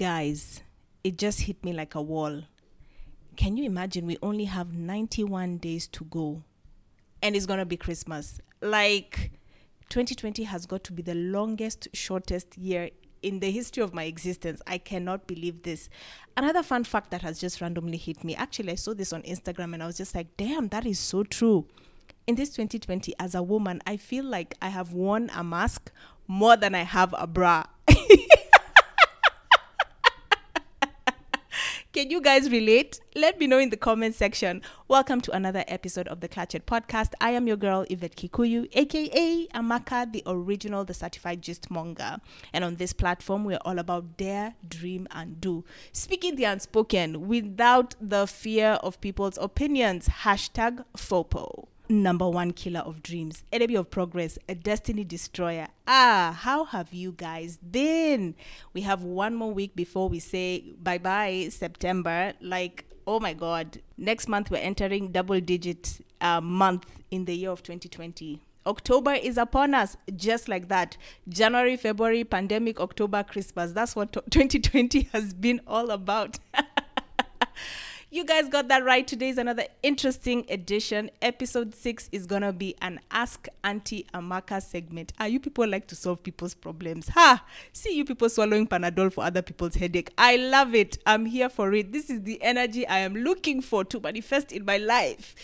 Guys, it just hit me like a wall. Can you imagine? We only have 91 days to go, and it's gonna be Christmas. Like, 2020 has got to be the longest, shortest year in the history of my existence. I cannot believe this. Another fun fact that has just randomly hit me actually, I saw this on Instagram and I was just like, damn, that is so true. In this 2020, as a woman, I feel like I have worn a mask more than I have a bra. Can you guys relate? Let me know in the comment section. Welcome to another episode of the Clutched Podcast. I am your girl, Yvette Kikuyu, aka Amaka, the original, the certified gist monger. And on this platform, we're all about dare, dream, and do. Speaking the unspoken without the fear of people's opinions. Hashtag FOPO number one killer of dreams, enemy of progress, a destiny destroyer. Ah, how have you guys been? We have one more week before we say bye bye September. Like, oh my God, next month we're entering double digit uh, month in the year of 2020. October is upon us, just like that. January, February, pandemic, October, Christmas. That's what 2020 has been all about. You guys got that right. Today is another interesting edition. Episode six is gonna be an Ask Auntie Amaka segment. Ah, you people like to solve people's problems. Ha! See you people swallowing Panadol for other people's headache. I love it. I'm here for it. This is the energy I am looking for to manifest in my life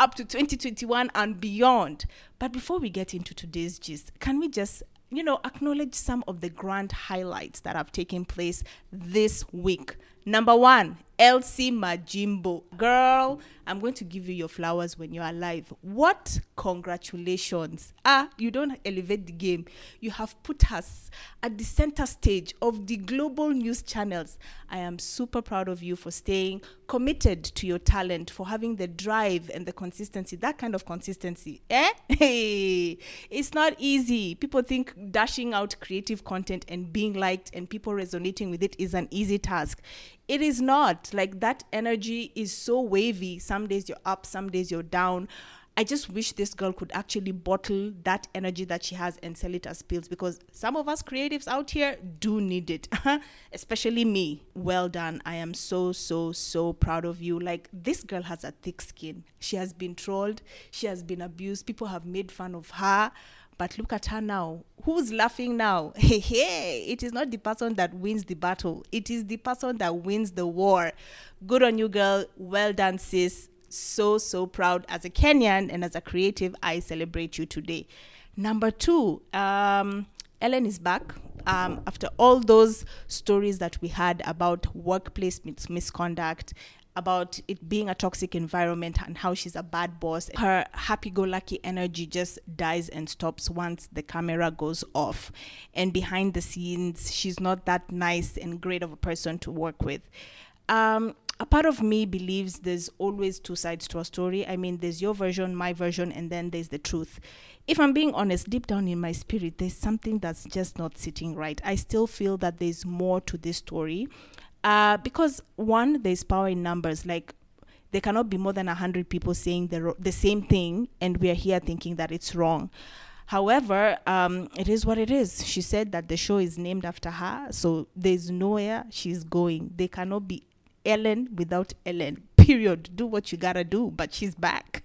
up to 2021 and beyond. But before we get into today's gist, can we just you know, acknowledge some of the grand highlights that have taken place this week. Number one, Elsa Majimbo. Girl, I'm going to give you your flowers when you're alive. What? Congratulations. Ah, you don't elevate the game. You have put us at the center stage of the global news channels. I am super proud of you for staying committed to your talent, for having the drive and the consistency, that kind of consistency. Eh? Hey, it's not easy. People think dashing out creative content and being liked and people resonating with it is an easy task it is not like that energy is so wavy some days you're up some days you're down I just wish this girl could actually bottle that energy that she has and sell it as pills because some of us creatives out here do need it, especially me. Well done. I am so, so, so proud of you. Like, this girl has a thick skin. She has been trolled, she has been abused, people have made fun of her. But look at her now. Who's laughing now? Hey, hey, it is not the person that wins the battle, it is the person that wins the war. Good on you, girl. Well done, sis. So, so proud. As a Kenyan and as a creative, I celebrate you today. Number two, um, Ellen is back. Um, after all those stories that we had about workplace mis- misconduct about it being a toxic environment and how she's a bad boss. Her happy go lucky energy just dies and stops once the camera goes off. And behind the scenes, she's not that nice and great of a person to work with. Um, a part of me believes there's always two sides to a story. I mean, there's your version, my version, and then there's the truth. If I'm being honest, deep down in my spirit, there's something that's just not sitting right. I still feel that there's more to this story uh, because one, there's power in numbers. Like there cannot be more than a hundred people saying the the same thing, and we are here thinking that it's wrong. However, um, it is what it is. She said that the show is named after her, so there's nowhere she's going. They cannot be Ellen without Ellen. Period. Do what you gotta do, but she's back.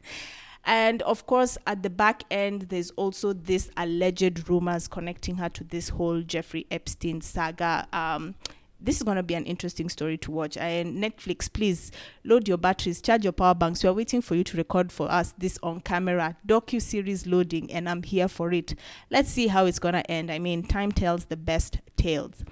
And of course, at the back end, there's also this alleged rumors connecting her to this whole Jeffrey Epstein saga. Um, this is going to be an interesting story to watch. And Netflix, please load your batteries, charge your power banks. We are waiting for you to record for us this on camera docu series loading, and I'm here for it. Let's see how it's going to end. I mean, time tells the best tales.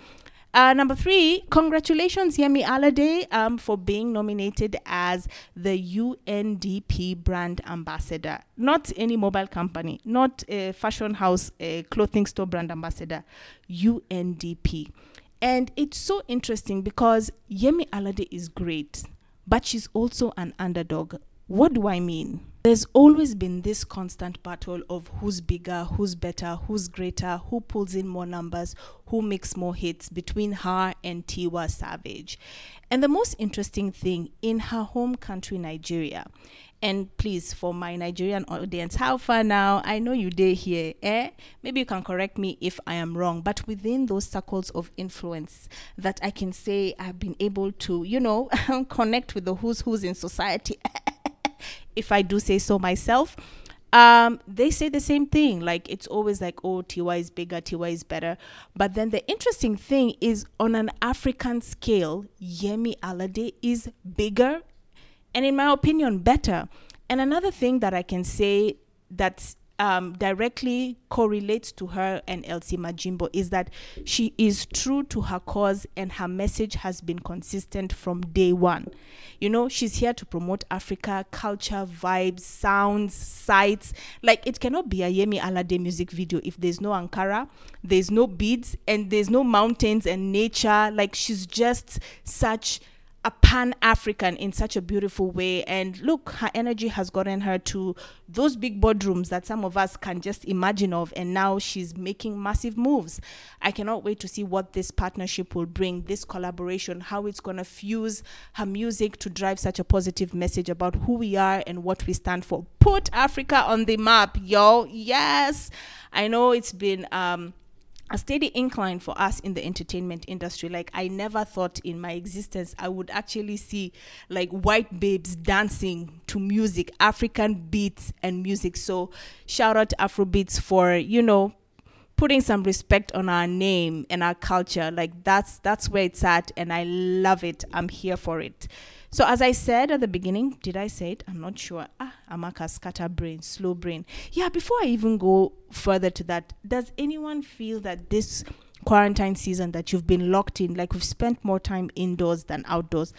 Uh, number three, congratulations, Yemi Alade, um, for being nominated as the UNDP brand ambassador. Not any mobile company, not a fashion house, a clothing store brand ambassador, UNDP. And it's so interesting because Yemi Alade is great, but she's also an underdog. What do I mean? there's always been this constant battle of who's bigger, who's better, who's greater, who pulls in more numbers, who makes more hits between her and Tiwa Savage. And the most interesting thing in her home country, Nigeria, and please, for my Nigerian audience, how far now? I know you dare here, eh? Maybe you can correct me if I am wrong, but within those circles of influence that I can say I've been able to, you know, connect with the who's who's in society, if I do say so myself. Um, they say the same thing. Like it's always like, oh, TY is bigger, TY is better. But then the interesting thing is on an African scale, Yemi Alade is bigger and in my opinion, better. And another thing that I can say that's um, directly correlates to her and Elsa Majimbo is that she is true to her cause and her message has been consistent from day one. You know, she's here to promote Africa, culture, vibes, sounds, sights. Like, it cannot be a Yemi Alade music video if there's no Ankara, there's no beads, and there's no mountains and nature. Like, she's just such a pan African in such a beautiful way. And look, her energy has gotten her to those big boardrooms that some of us can just imagine of. And now she's making massive moves. I cannot wait to see what this partnership will bring, this collaboration, how it's going to fuse her music to drive such a positive message about who we are and what we stand for. Put Africa on the map, yo. Yes. I know it's been. Um, a steady incline for us in the entertainment industry. Like I never thought in my existence I would actually see like white babes dancing to music, African beats and music. So shout out to Afrobeats for, you know, putting some respect on our name and our culture. Like that's that's where it's at and I love it. I'm here for it. So as I said at the beginning, did I say it? I'm not sure. Ah, Amaka scatter brain, slow brain. Yeah, before I even go further to that, does anyone feel that this quarantine season that you've been locked in, like we've spent more time indoors than outdoors,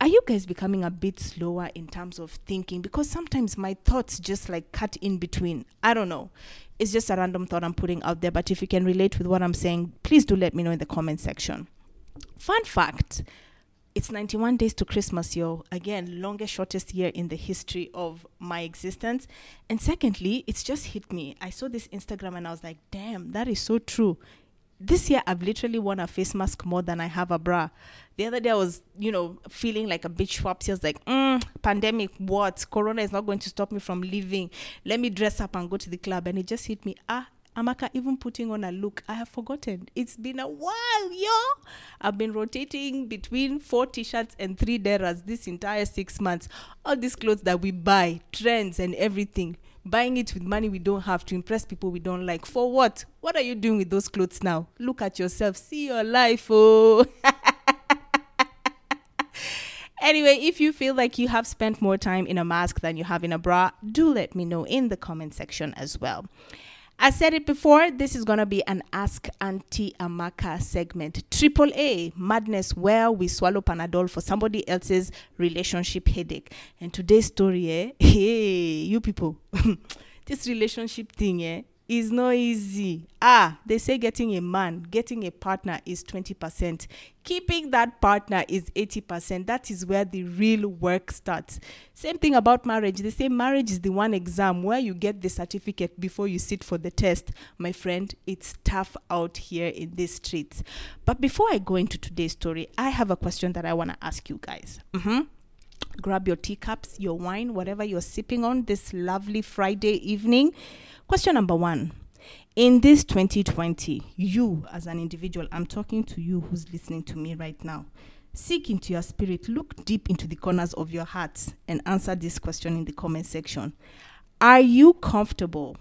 are you guys becoming a bit slower in terms of thinking? Because sometimes my thoughts just like cut in between. I don't know. It's just a random thought I'm putting out there, but if you can relate with what I'm saying, please do let me know in the comment section. Fun fact it's 91 days to Christmas, yo. Again, longest, shortest year in the history of my existence. And secondly, it's just hit me. I saw this Instagram and I was like, damn, that is so true. This year, I've literally worn a face mask more than I have a bra. The other day, I was, you know, feeling like a bitch swap. I was like, mm, pandemic, what? Corona is not going to stop me from living. Let me dress up and go to the club. And it just hit me, ah, Amaka, even putting on a look, I have forgotten. It's been a while, yo. I've been rotating between four t-shirts and three deras this entire six months. All these clothes that we buy, trends and everything. Buying it with money we don't have to impress people we don't like. For what? What are you doing with those clothes now? Look at yourself. See your life, oh. Anyway, if you feel like you have spent more time in a mask than you have in a bra, do let me know in the comment section as well. I said it before, this is going to be an Ask Auntie Amaka segment. Triple A, madness, where we swallow Panadol for somebody else's relationship headache. And today's story, eh? Hey, you people, this relationship thing, eh? Is not easy. Ah, they say getting a man, getting a partner is 20%. Keeping that partner is 80%. That is where the real work starts. Same thing about marriage. They say marriage is the one exam where you get the certificate before you sit for the test. My friend, it's tough out here in these streets. But before I go into today's story, I have a question that I want to ask you guys. Mm-hmm grab your teacups, your wine, whatever you're sipping on this lovely Friday evening. Question number one In this 2020, you as an individual, I'm talking to you who's listening to me right now. Seek into your spirit, look deep into the corners of your heart, and answer this question in the comment section. Are you comfortable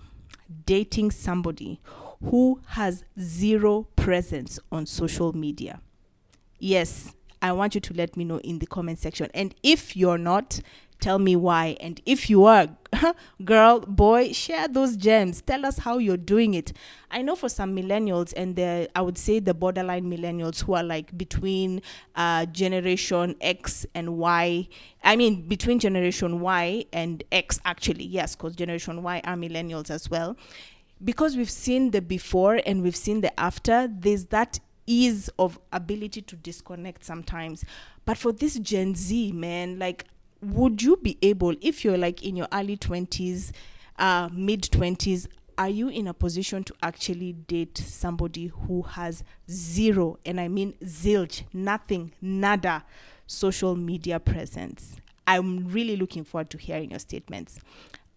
dating somebody who has zero presence on social media? Yes, I want you to let me know in the comment section. And if you're not, Tell me why. And if you are, girl, boy, share those gems. Tell us how you're doing it. I know for some millennials, and the, I would say the borderline millennials who are like between uh, generation X and Y. I mean, between generation Y and X, actually, yes, because generation Y are millennials as well. Because we've seen the before and we've seen the after, there's that ease of ability to disconnect sometimes. But for this Gen Z, man, like would you be able, if you're like in your early 20s, uh, mid 20s, are you in a position to actually date somebody who has zero, and I mean zilch, nothing, nada, social media presence? I'm really looking forward to hearing your statements.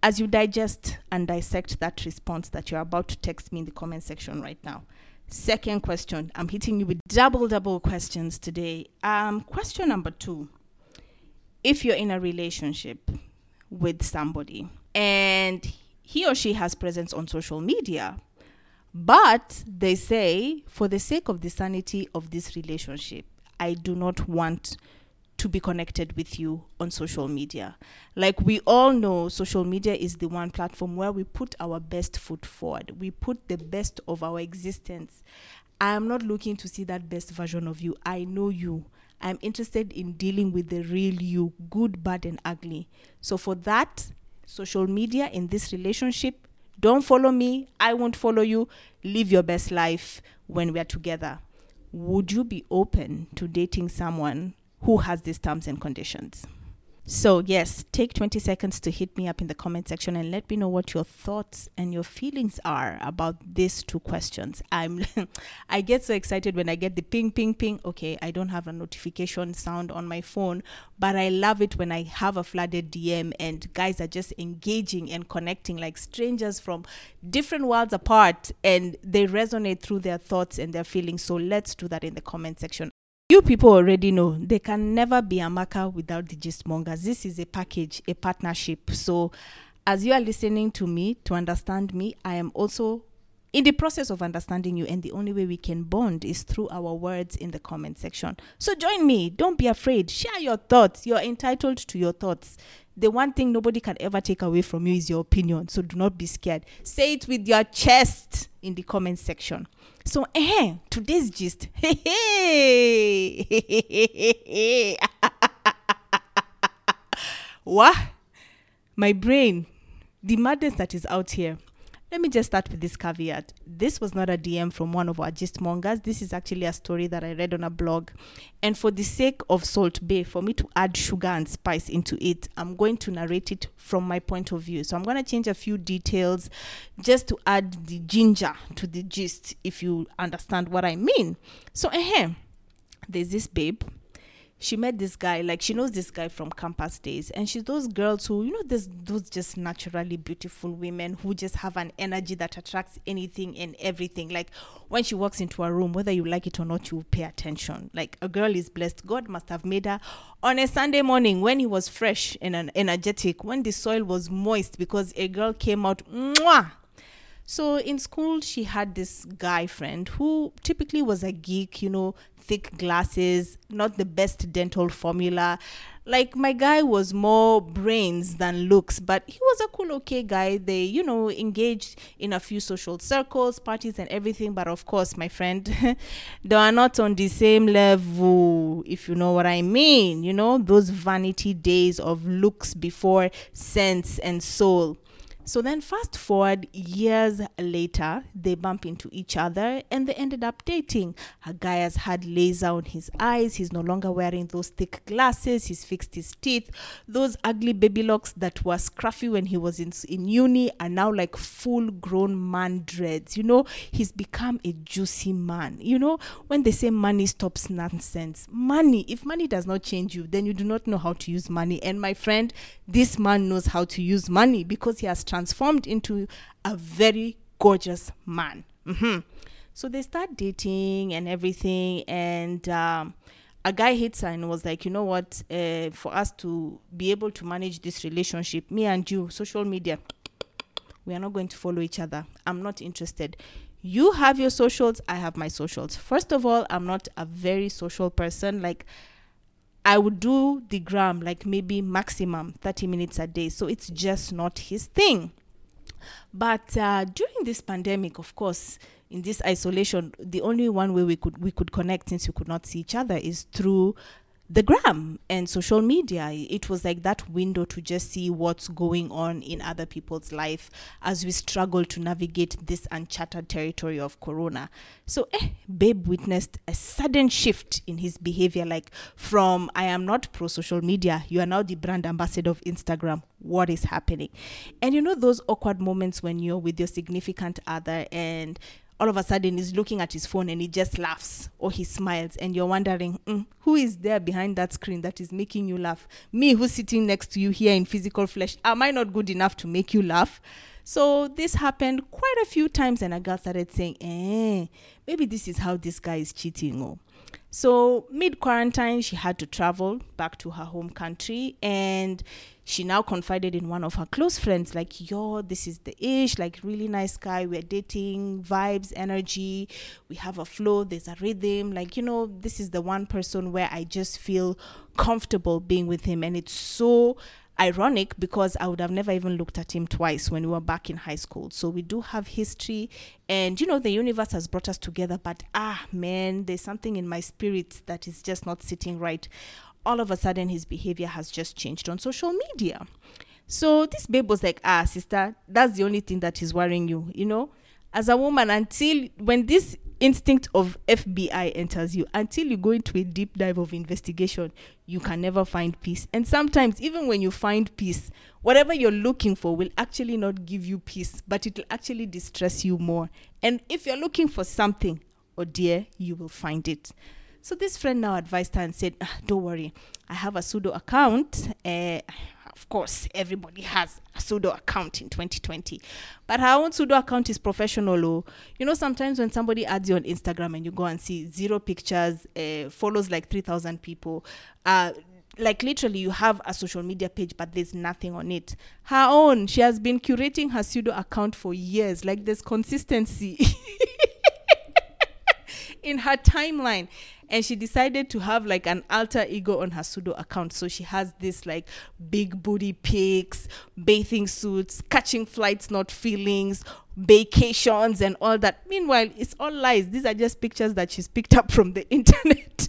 As you digest and dissect that response that you're about to text me in the comment section right now. Second question, I'm hitting you with double, double questions today. Um, question number two if you're in a relationship with somebody and he or she has presence on social media, but they say, for the sake of the sanity of this relationship, I do not want to be connected with you on social media. Like we all know, social media is the one platform where we put our best foot forward. We put the best of our existence. I am not looking to see that best version of you. I know you. I'm interested in dealing with the real you, good, bad, and ugly. So, for that, social media in this relationship, don't follow me. I won't follow you. Live your best life when we are together. Would you be open to dating someone who has these terms and conditions? So, yes, take 20 seconds to hit me up in the comment section and let me know what your thoughts and your feelings are about these two questions. I'm I get so excited when I get the ping ping ping. Okay, I don't have a notification sound on my phone, but I love it when I have a flooded DM and guys are just engaging and connecting like strangers from different worlds apart and they resonate through their thoughts and their feelings. So, let's do that in the comment section. You people already know they can never be Amaka without the gistmongers. This is a package, a partnership. So, as you are listening to me to understand me, I am also in the process of understanding you, and the only way we can bond is through our words in the comment section. So, join me. Don't be afraid. Share your thoughts. You're entitled to your thoughts. The one thing nobody can ever take away from you is your opinion. So, do not be scared. Say it with your chest in the comment section. So, eh, today's gist. What? My brain, the madness that is out here. Let me just start with this caveat. This was not a DM from one of our gistmongers. This is actually a story that I read on a blog. And for the sake of Salt Bae, for me to add sugar and spice into it, I'm going to narrate it from my point of view. So I'm going to change a few details just to add the ginger to the gist, if you understand what I mean. So, uh there's this babe she met this guy like she knows this guy from campus days and she's those girls who you know there's those just naturally beautiful women who just have an energy that attracts anything and everything. Like when she walks into a room whether you like it or not you pay attention. Like a girl is blessed. God must have made her. On a sunday morning when he was fresh and energetic when the soil was moist because a girl came out mwah, so in school, she had this guy friend who typically was a geek, you know, thick glasses, not the best dental formula. Like my guy was more brains than looks, but he was a cool, okay guy. They, you know, engaged in a few social circles, parties, and everything. But of course, my friend, they are not on the same level, if you know what I mean. You know, those vanity days of looks before sense and soul. So then, fast forward years later, they bump into each other and they ended up dating. Guy has had laser on his eyes. He's no longer wearing those thick glasses. He's fixed his teeth. Those ugly baby locks that were scruffy when he was in, in uni are now like full grown man dreads. You know, he's become a juicy man. You know, when they say money stops nonsense, money, if money does not change you, then you do not know how to use money. And my friend, this man knows how to use money because he has transformed into a very gorgeous man. Mm-hmm. So they start dating and everything, and um, a guy hits her and was like, you know what? Uh, for us to be able to manage this relationship, me and you, social media, we are not going to follow each other. I'm not interested. You have your socials, I have my socials. First of all, I'm not a very social person. Like, I would do the gram like maybe maximum 30 minutes a day. So it's just not his thing. But uh, during this pandemic, of course, in this isolation, the only one way we could we could connect since we could not see each other is through the gram and social media. It was like that window to just see what's going on in other people's life as we struggle to navigate this uncharted territory of corona. So, eh, Babe witnessed a sudden shift in his behavior, like from I am not pro social media, you are now the brand ambassador of Instagram. What is happening? And you know, those awkward moments when you're with your significant other and all of a sudden he's looking at his phone and he just laughs or he smiles and you're wondering mm, who is there behind that screen that is making you laugh? Me who's sitting next to you here in physical flesh am i not good enough to make you laugh? So this happened quite a few times and a girl started saying eh maybe this is how this guy is cheating oh so, mid quarantine, she had to travel back to her home country and she now confided in one of her close friends, like, yo, this is the ish, like, really nice guy. We're dating, vibes, energy. We have a flow, there's a rhythm. Like, you know, this is the one person where I just feel comfortable being with him. And it's so ironic because I would have never even looked at him twice when we were back in high school. So we do have history, and you know, the universe has brought us together. But ah, man, there's something in my spirit that is just not sitting right. All of a sudden, his behavior has just changed on social media. So this babe was like, ah, sister, that's the only thing that is worrying you, you know? As a woman, until when this instinct of FBI enters you until you go into a deep dive of investigation, you can never find peace. And sometimes, even when you find peace, whatever you're looking for will actually not give you peace, but it will actually distress you more. And if you're looking for something, oh dear, you will find it. So this friend now advised her and said, ah, "Don't worry, I have a pseudo account. Uh, of course, everybody has a pseudo account in 2020, but her own pseudo account is professional. Oh. You know, sometimes when somebody adds you on Instagram and you go and see zero pictures, uh, follows like 3,000 people, uh, like literally you have a social media page but there's nothing on it her own she has been curating her pseudo account for years like there's consistency in her timeline and she decided to have like an alter ego on her pseudo account. So she has this like big booty pics bathing suits catching flights not feelings vacations and all that. Meanwhile it's all lies. These are just pictures that she's picked up from the internet.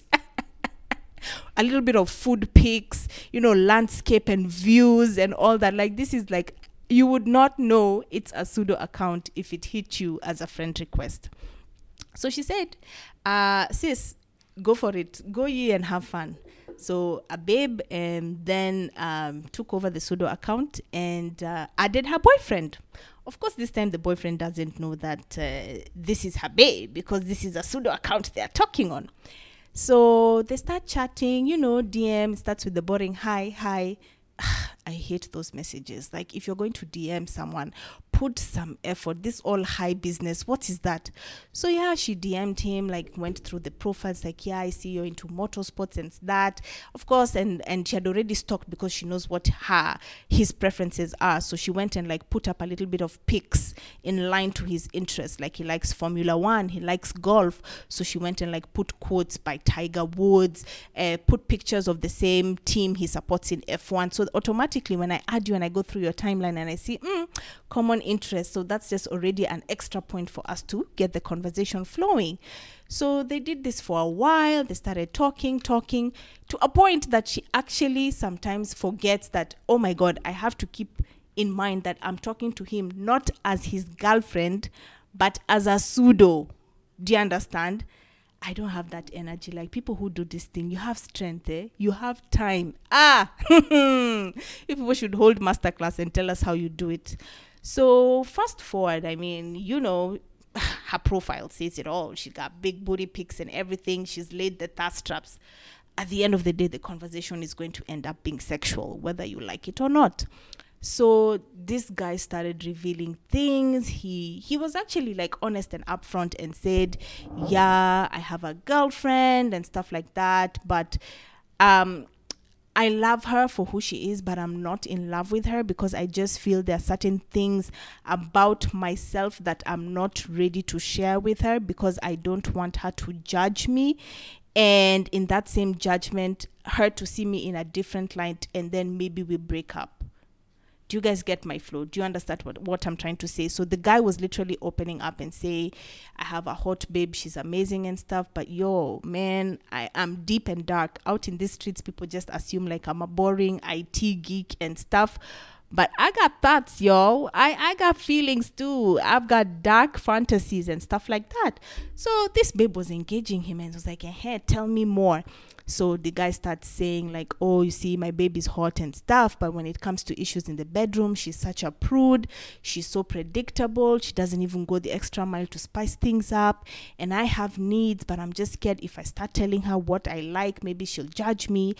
A little bit of food pics you know landscape and views and all that. Like this is like you would not know it's a pseudo account if it hit you as a friend request. So she said, uh, sis, go for it. Go ye and have fun. So a babe um, then um, took over the pseudo account and uh, added her boyfriend. Of course, this time the boyfriend doesn't know that uh, this is her babe because this is a pseudo account they are talking on. So they start chatting, you know, DM starts with the boring hi, hi. I hate those messages. Like if you're going to DM someone, put some effort. This all high business. What is that? So yeah, she DM'd him, like went through the profiles, like, yeah, I see you're into motorsports and that. Of course, and and she had already stalked because she knows what her his preferences are. So she went and like put up a little bit of pics in line to his interests. Like he likes Formula One, he likes golf. So she went and like put quotes by Tiger Woods, uh, put pictures of the same team he supports in F1. So automatically when I add you and I go through your timeline and I see mm, common interest. So that's just already an extra point for us to get the conversation flowing. So they did this for a while. They started talking, talking to a point that she actually sometimes forgets that, oh my God, I have to keep in mind that I'm talking to him not as his girlfriend, but as a pseudo. Do you understand? I don't have that energy. Like people who do this thing, you have strength, eh? You have time. Ah, if people should hold masterclass and tell us how you do it. So fast forward, I mean, you know, her profile says it all. She got big booty pics and everything. She's laid the thirst traps. At the end of the day, the conversation is going to end up being sexual, whether you like it or not. So this guy started revealing things. He he was actually like honest and upfront and said, "Yeah, I have a girlfriend and stuff like that, but um I love her for who she is, but I'm not in love with her because I just feel there are certain things about myself that I'm not ready to share with her because I don't want her to judge me. And in that same judgment, her to see me in a different light, and then maybe we break up. Do you guys get my flow? Do you understand what, what I'm trying to say? So the guy was literally opening up and say, I have a hot babe, she's amazing and stuff, but yo, man, I am deep and dark. Out in these streets, people just assume like I'm a boring IT geek and stuff. But I got thoughts, yo. I, I got feelings too. I've got dark fantasies and stuff like that. So this babe was engaging him and was like, hey, tell me more. So the guy starts saying, like, oh, you see, my baby's hot and stuff, but when it comes to issues in the bedroom, she's such a prude. She's so predictable. She doesn't even go the extra mile to spice things up. And I have needs, but I'm just scared if I start telling her what I like, maybe she'll judge me.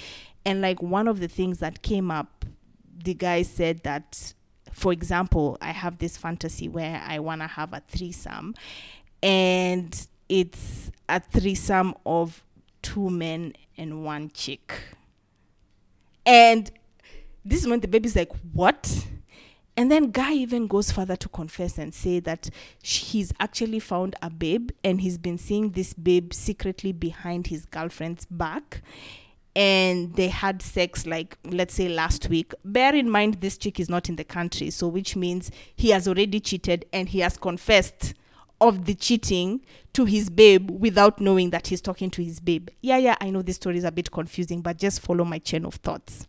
And like one of the things that came up, the guy said that, for example, I have this fantasy where I want to have a threesome, and it's a threesome of two men and one chick. And this is when the baby's like, What? And then guy even goes further to confess and say that he's actually found a babe and he's been seeing this babe secretly behind his girlfriend's back and they had sex like let's say last week bear in mind this chick is not in the country so which means he has already cheated and he has confessed of the cheating to his babe without knowing that he's talking to his babe. Yeah, yeah, I know this story is a bit confusing, but just follow my chain of thoughts.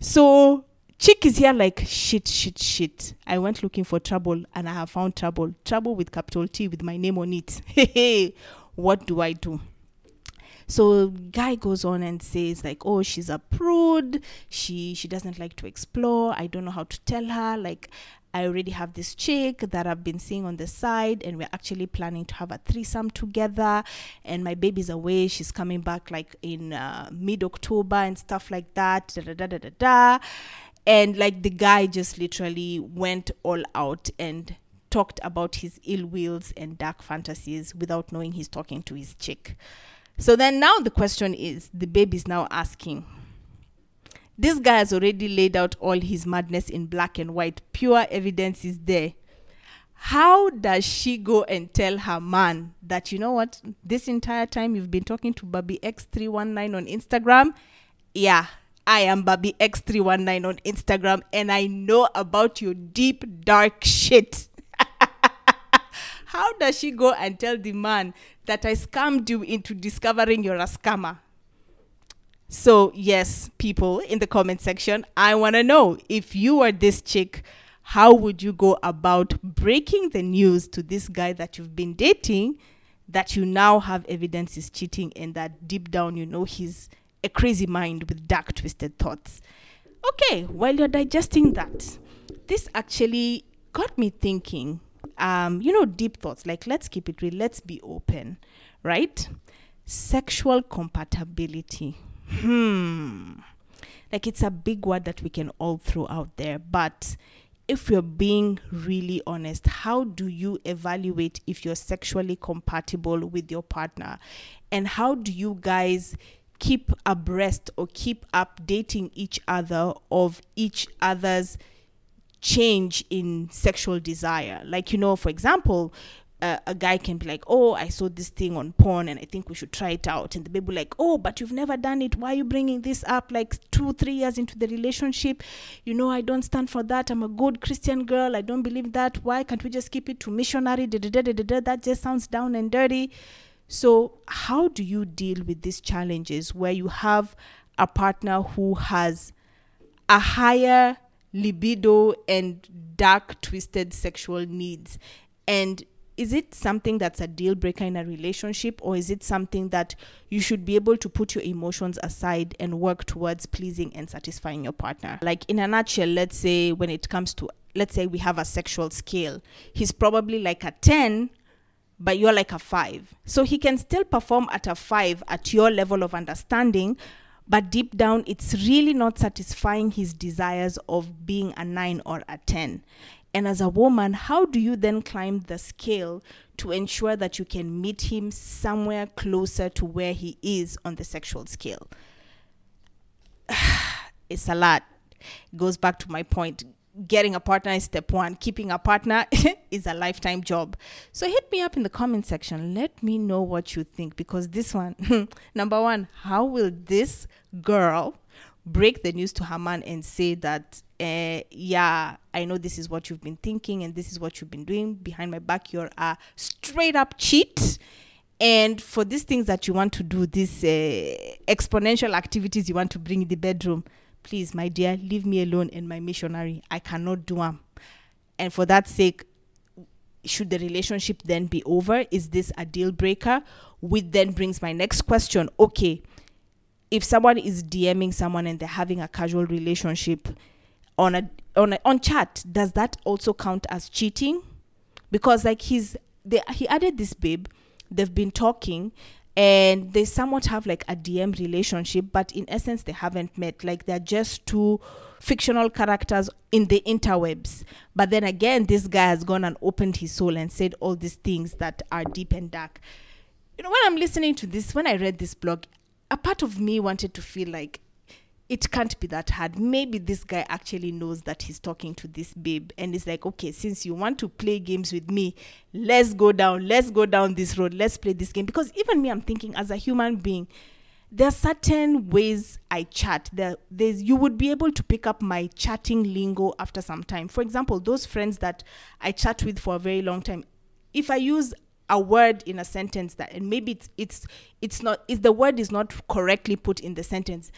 So, Chick is here like, shit, shit, shit. I went looking for trouble and I have found trouble. Trouble with capital T with my name on it. Hey, what do I do? So guy goes on and says like, "Oh, she's a prude. She she doesn't like to explore. I don't know how to tell her. Like, I already have this chick that I've been seeing on the side, and we're actually planning to have a threesome together. And my baby's away; she's coming back like in uh, mid October and stuff like that. Da, da, da, da, da, da. And like the guy just literally went all out and talked about his ill wills and dark fantasies without knowing he's talking to his chick. So then now the question is the baby is now asking, this guy has already laid out all his madness in black and white. Pure evidence is there. How does she go and tell her man that, you know what, this entire time you've been talking to Baby X319 on Instagram? Yeah, I am Baby X319 on Instagram and I know about your deep, dark shit. How does she go and tell the man that I scammed you into discovering you're a scammer? So, yes, people in the comment section, I want to know if you were this chick, how would you go about breaking the news to this guy that you've been dating that you now have evidence is cheating and that deep down you know he's a crazy mind with dark, twisted thoughts? Okay, while you're digesting that, this actually got me thinking. Um, you know, deep thoughts like let's keep it real, let's be open, right? Sexual compatibility hmm, like it's a big word that we can all throw out there. But if you're being really honest, how do you evaluate if you're sexually compatible with your partner? And how do you guys keep abreast or keep updating each other of each other's change in sexual desire? Like, you know, for example, uh, a guy can be like, "Oh, I saw this thing on porn, and I think we should try it out." And the baby like, "Oh, but you've never done it. Why are you bringing this up? Like two, three years into the relationship, you know, I don't stand for that. I'm a good Christian girl. I don't believe that. Why can't we just keep it to missionary? Da, da, da, That just sounds down and dirty." So, how do you deal with these challenges where you have a partner who has a higher libido and dark, twisted sexual needs, and is it something that's a deal breaker in a relationship or is it something that you should be able to put your emotions aside and work towards pleasing and satisfying your partner? Like in a nutshell let's say when it comes to let's say we have a sexual scale he's probably like a 10 but you're like a 5 so he can still perform at a 5 at your level of understanding but deep down it's really not satisfying his desires of being a 9 or a 10 and as a woman, how do you then climb the scale to ensure that you can meet him somewhere closer to where he is on the sexual scale? it's a lot. It goes back to my point. Getting a partner is step one. Keeping a partner is a lifetime job. So hit me up in the comment section. Let me know what you think because this one, number one, how will this girl break the news to her man and say that, uh, yeah, I know this is what you've been thinking and this is what you've been doing behind my back. You're a straight up cheat. And for these things that you want to do, these uh, exponential activities you want to bring in the bedroom, please, my dear, leave me alone and my missionary. I cannot do them. And for that sake, should the relationship then be over? Is this a deal breaker? Which then brings my next question. Okay, if someone is DMing someone and they're having a casual relationship on a on a, on chat, does that also count as cheating? Because like he's they, he added this babe, they've been talking and they somewhat have like a DM relationship, but in essence they haven't met. Like they're just two fictional characters in the interwebs. But then again, this guy has gone and opened his soul and said all these things that are deep and dark. You know, when I'm listening to this, when I read this blog, a part of me wanted to feel like it can't be that hard. Maybe this guy actually knows that he's talking to this babe and is like, okay, since you want to play games with me, let's go down, let's go down this road, let's play this game. Because even me, I'm thinking as a human being, there are certain ways I chat. There, there's you would be able to pick up my chatting lingo after some time. For example, those friends that I chat with for a very long time, if I use a word in a sentence that and maybe it's it's it's not if the word is not correctly put in the sentence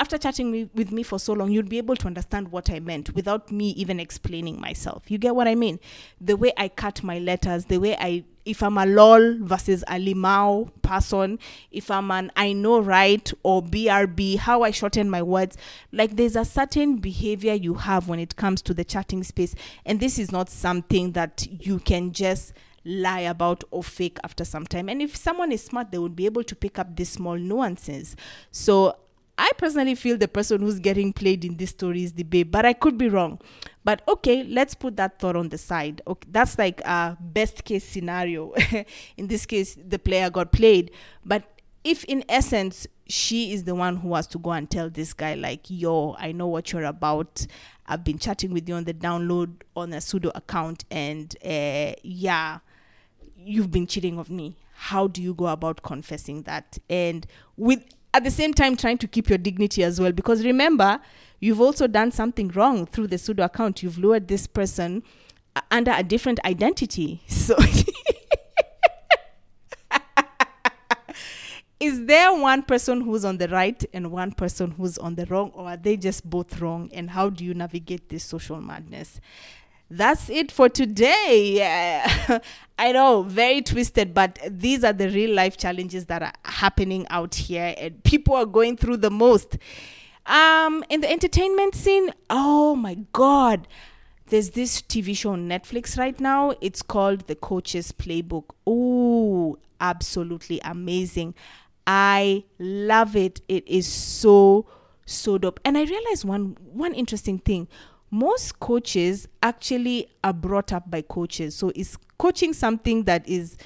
after chatting with, with me for so long, you'd be able to understand what I meant without me even explaining myself. You get what I mean? The way I cut my letters, the way I, if I'm a lol versus a lmao person, if I'm an I know right or BRB, how I shorten my words. Like there's a certain behavior you have when it comes to the chatting space. And this is not something that you can just lie about or fake after some time. And if someone is smart, they would be able to pick up these small nuances. So I personally feel the person who's getting played in this story is the babe, but I could be wrong. But okay, let's put that thought on the side. Okay, that's like a best case scenario. in this case, the player got played. But if in essence she is the one who has to go and tell this guy like, "Yo, I know what you're about. I've been chatting with you on the download on a pseudo account, and uh, yeah, you've been cheating of me." How do you go about confessing that? And with at the same time trying to keep your dignity as well. Because remember you've also done something wrong through the pseudo account. You've lured this person under a different identity. So is there one person who's on the right and one person who's on the wrong or are they just both wrong? And how do you navigate this social madness that's it for today. I know, very twisted, but these are the real life challenges that are happening out here, and people are going through the most. Um, in the entertainment scene, oh my god, there's this TV show on Netflix right now. It's called The Coach's Playbook. Oh, absolutely amazing. I love it. It is so so dope. And I realized one one interesting thing most coaches actually are brought up by coaches. So is coaching something that is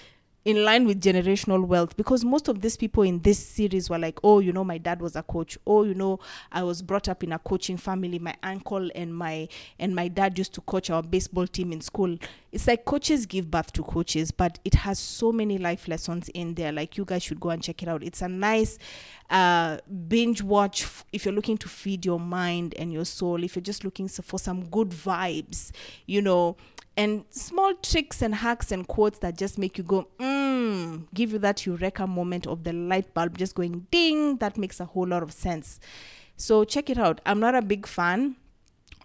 in line with generational wealth because most of these people in this series were like oh you know my dad was a coach. Oh you know i was brought up in a coaching family. My uncle and my and my dad used to coach our baseball team in school. It's like coaches give birth to coaches but it has so many life lessons in there. Like you guys should go and check it out. It's a nice uh, binge watch f- if you're looking to feed your mind and your soul if you're just looking for some good vibes you know. And small tricks and hacks and quotes that just make you go, mm, Mm, give you that eureka moment of the light bulb just going ding. That makes a whole lot of sense. So check it out. I'm not a big fan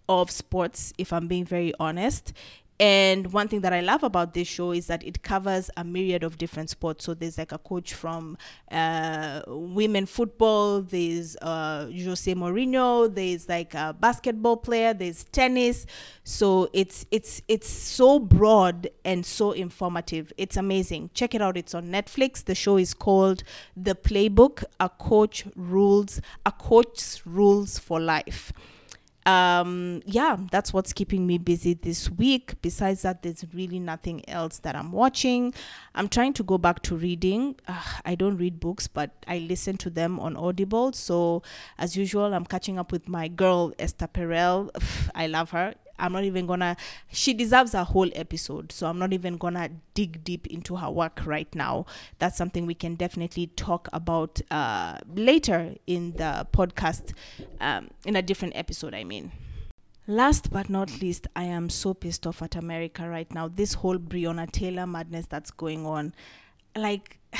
of sports, if I'm being very honest. And one thing that I love about this show is that it covers a myriad of different sports. So there's like a coach from uh, women football, there's uh, Jose Mourinho, there's like a basketball player, there's tennis. So it's it's it's so broad and so informative. It's amazing. Check it out. It's on Netflix. The show is called The Playbook: A Coach Rules, A Coach's Rules for Life um, yeah, that's what's keeping me busy this week. Besides that, there's really nothing else that I'm watching. I'm trying to go back to reading. I don't read books, but I listen to them on Audible. So, as usual, I'm catching up with my girl, Esther Perel. I love her. I'm not even gonna. She deserves a whole episode, so I'm not even gonna dig deep into her work right now. That's something we can definitely talk about uh, later in the podcast, um, in a different episode. I mean. Last but not least, I am so pissed off at America right now. This whole Breonna Taylor madness that's going on. Like,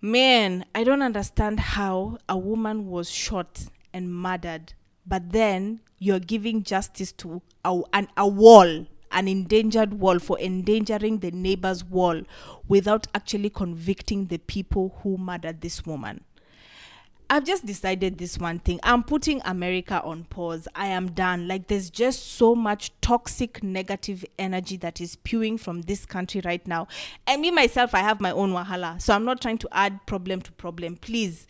man, I don't understand how a woman was shot and murdered, but then you're giving justice to a, an, a wall, an endangered wall, for endangering the neighbor's wall without actually convicting the people who murdered this woman. I've just decided this one thing. I'm putting America on pause. I am done. Like, there's just so much toxic, negative energy that is spewing from this country right now. And me, myself, I have my own wahala. So I'm not trying to add problem to problem. Please.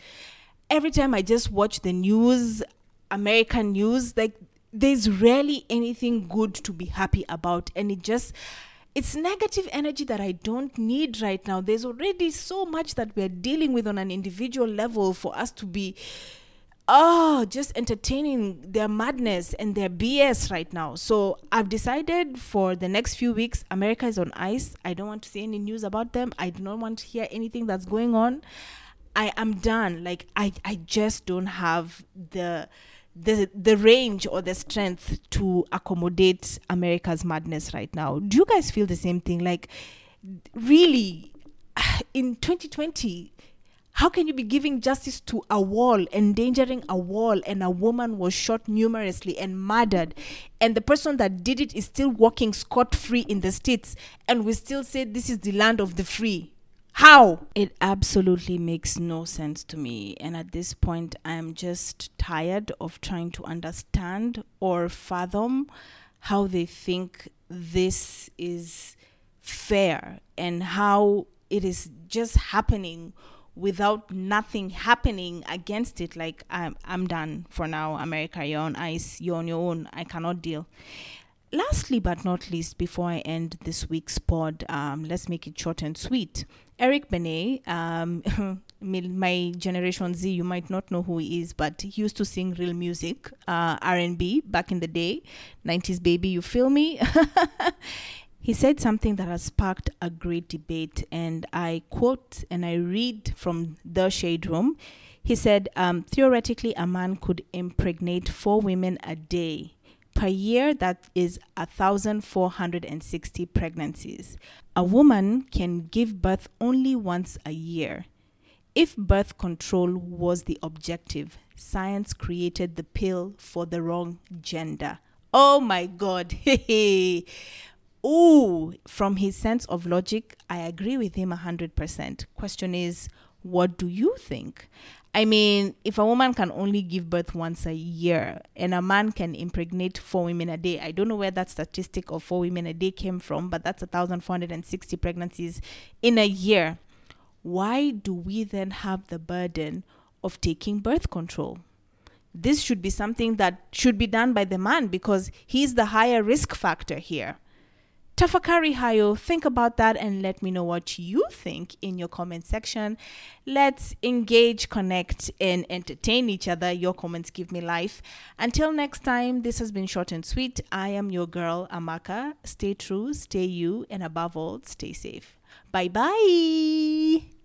Every time I just watch the news, American news, like, there's rarely anything good to be happy about. And it just it's negative energy that I don't need right now. There's already so much that we're dealing with on an individual level for us to be oh just entertaining their madness and their BS right now. So I've decided for the next few weeks America is on ice. I don't want to see any news about them. I do not want to hear anything that's going on. I am done. Like I I just don't have the the the range or the strength to accommodate America's madness right now. Do you guys feel the same thing? Like, really, in 2020, how can you be giving justice to a wall, endangering a wall, and a woman was shot numerously and murdered, and the person that did it is still walking scot free in the states, and we still say this is the land of the free? How? It absolutely makes no sense to me. And at this point, I'm just tired of trying to understand or fathom how they think this is fair and how it is just happening without nothing happening against it like i'm i'm done for now america you're on ice you're on your own i cannot deal lastly but not least before i end this week's pod um, let's make it short and sweet. Eric Benét um, my generation z you might not know who he is but he used to sing real music uh, r&b back in the day. 90s baby you feel me? He said something that has sparked a great debate and i quote and i read from the shade room. He said um, theoretically a man could impregnate four women a day per year, that is 1,460 pregnancies. A woman can give birth only once a year. If birth control was the objective, science created the pill for the wrong gender. Oh my God. Ooh, from his sense of logic, I agree with him 100%. Question is, what do you think? I mean, if a woman can only give birth once a year and a man can impregnate four women a day, I don't know where that statistic of four women a day came from, but that's 1,460 pregnancies in a year. Why do we then have the burden of taking birth control? This should be something that should be done by the man because he's the higher risk factor here. Tafakari Hayo, think about that and let me know what you think in your comment section. Let's engage, connect, and entertain each other. Your comments give me life. Until next time, this has been short and sweet. I am your girl, Amaka. Stay true, stay you, and above all, stay safe. Bye bye.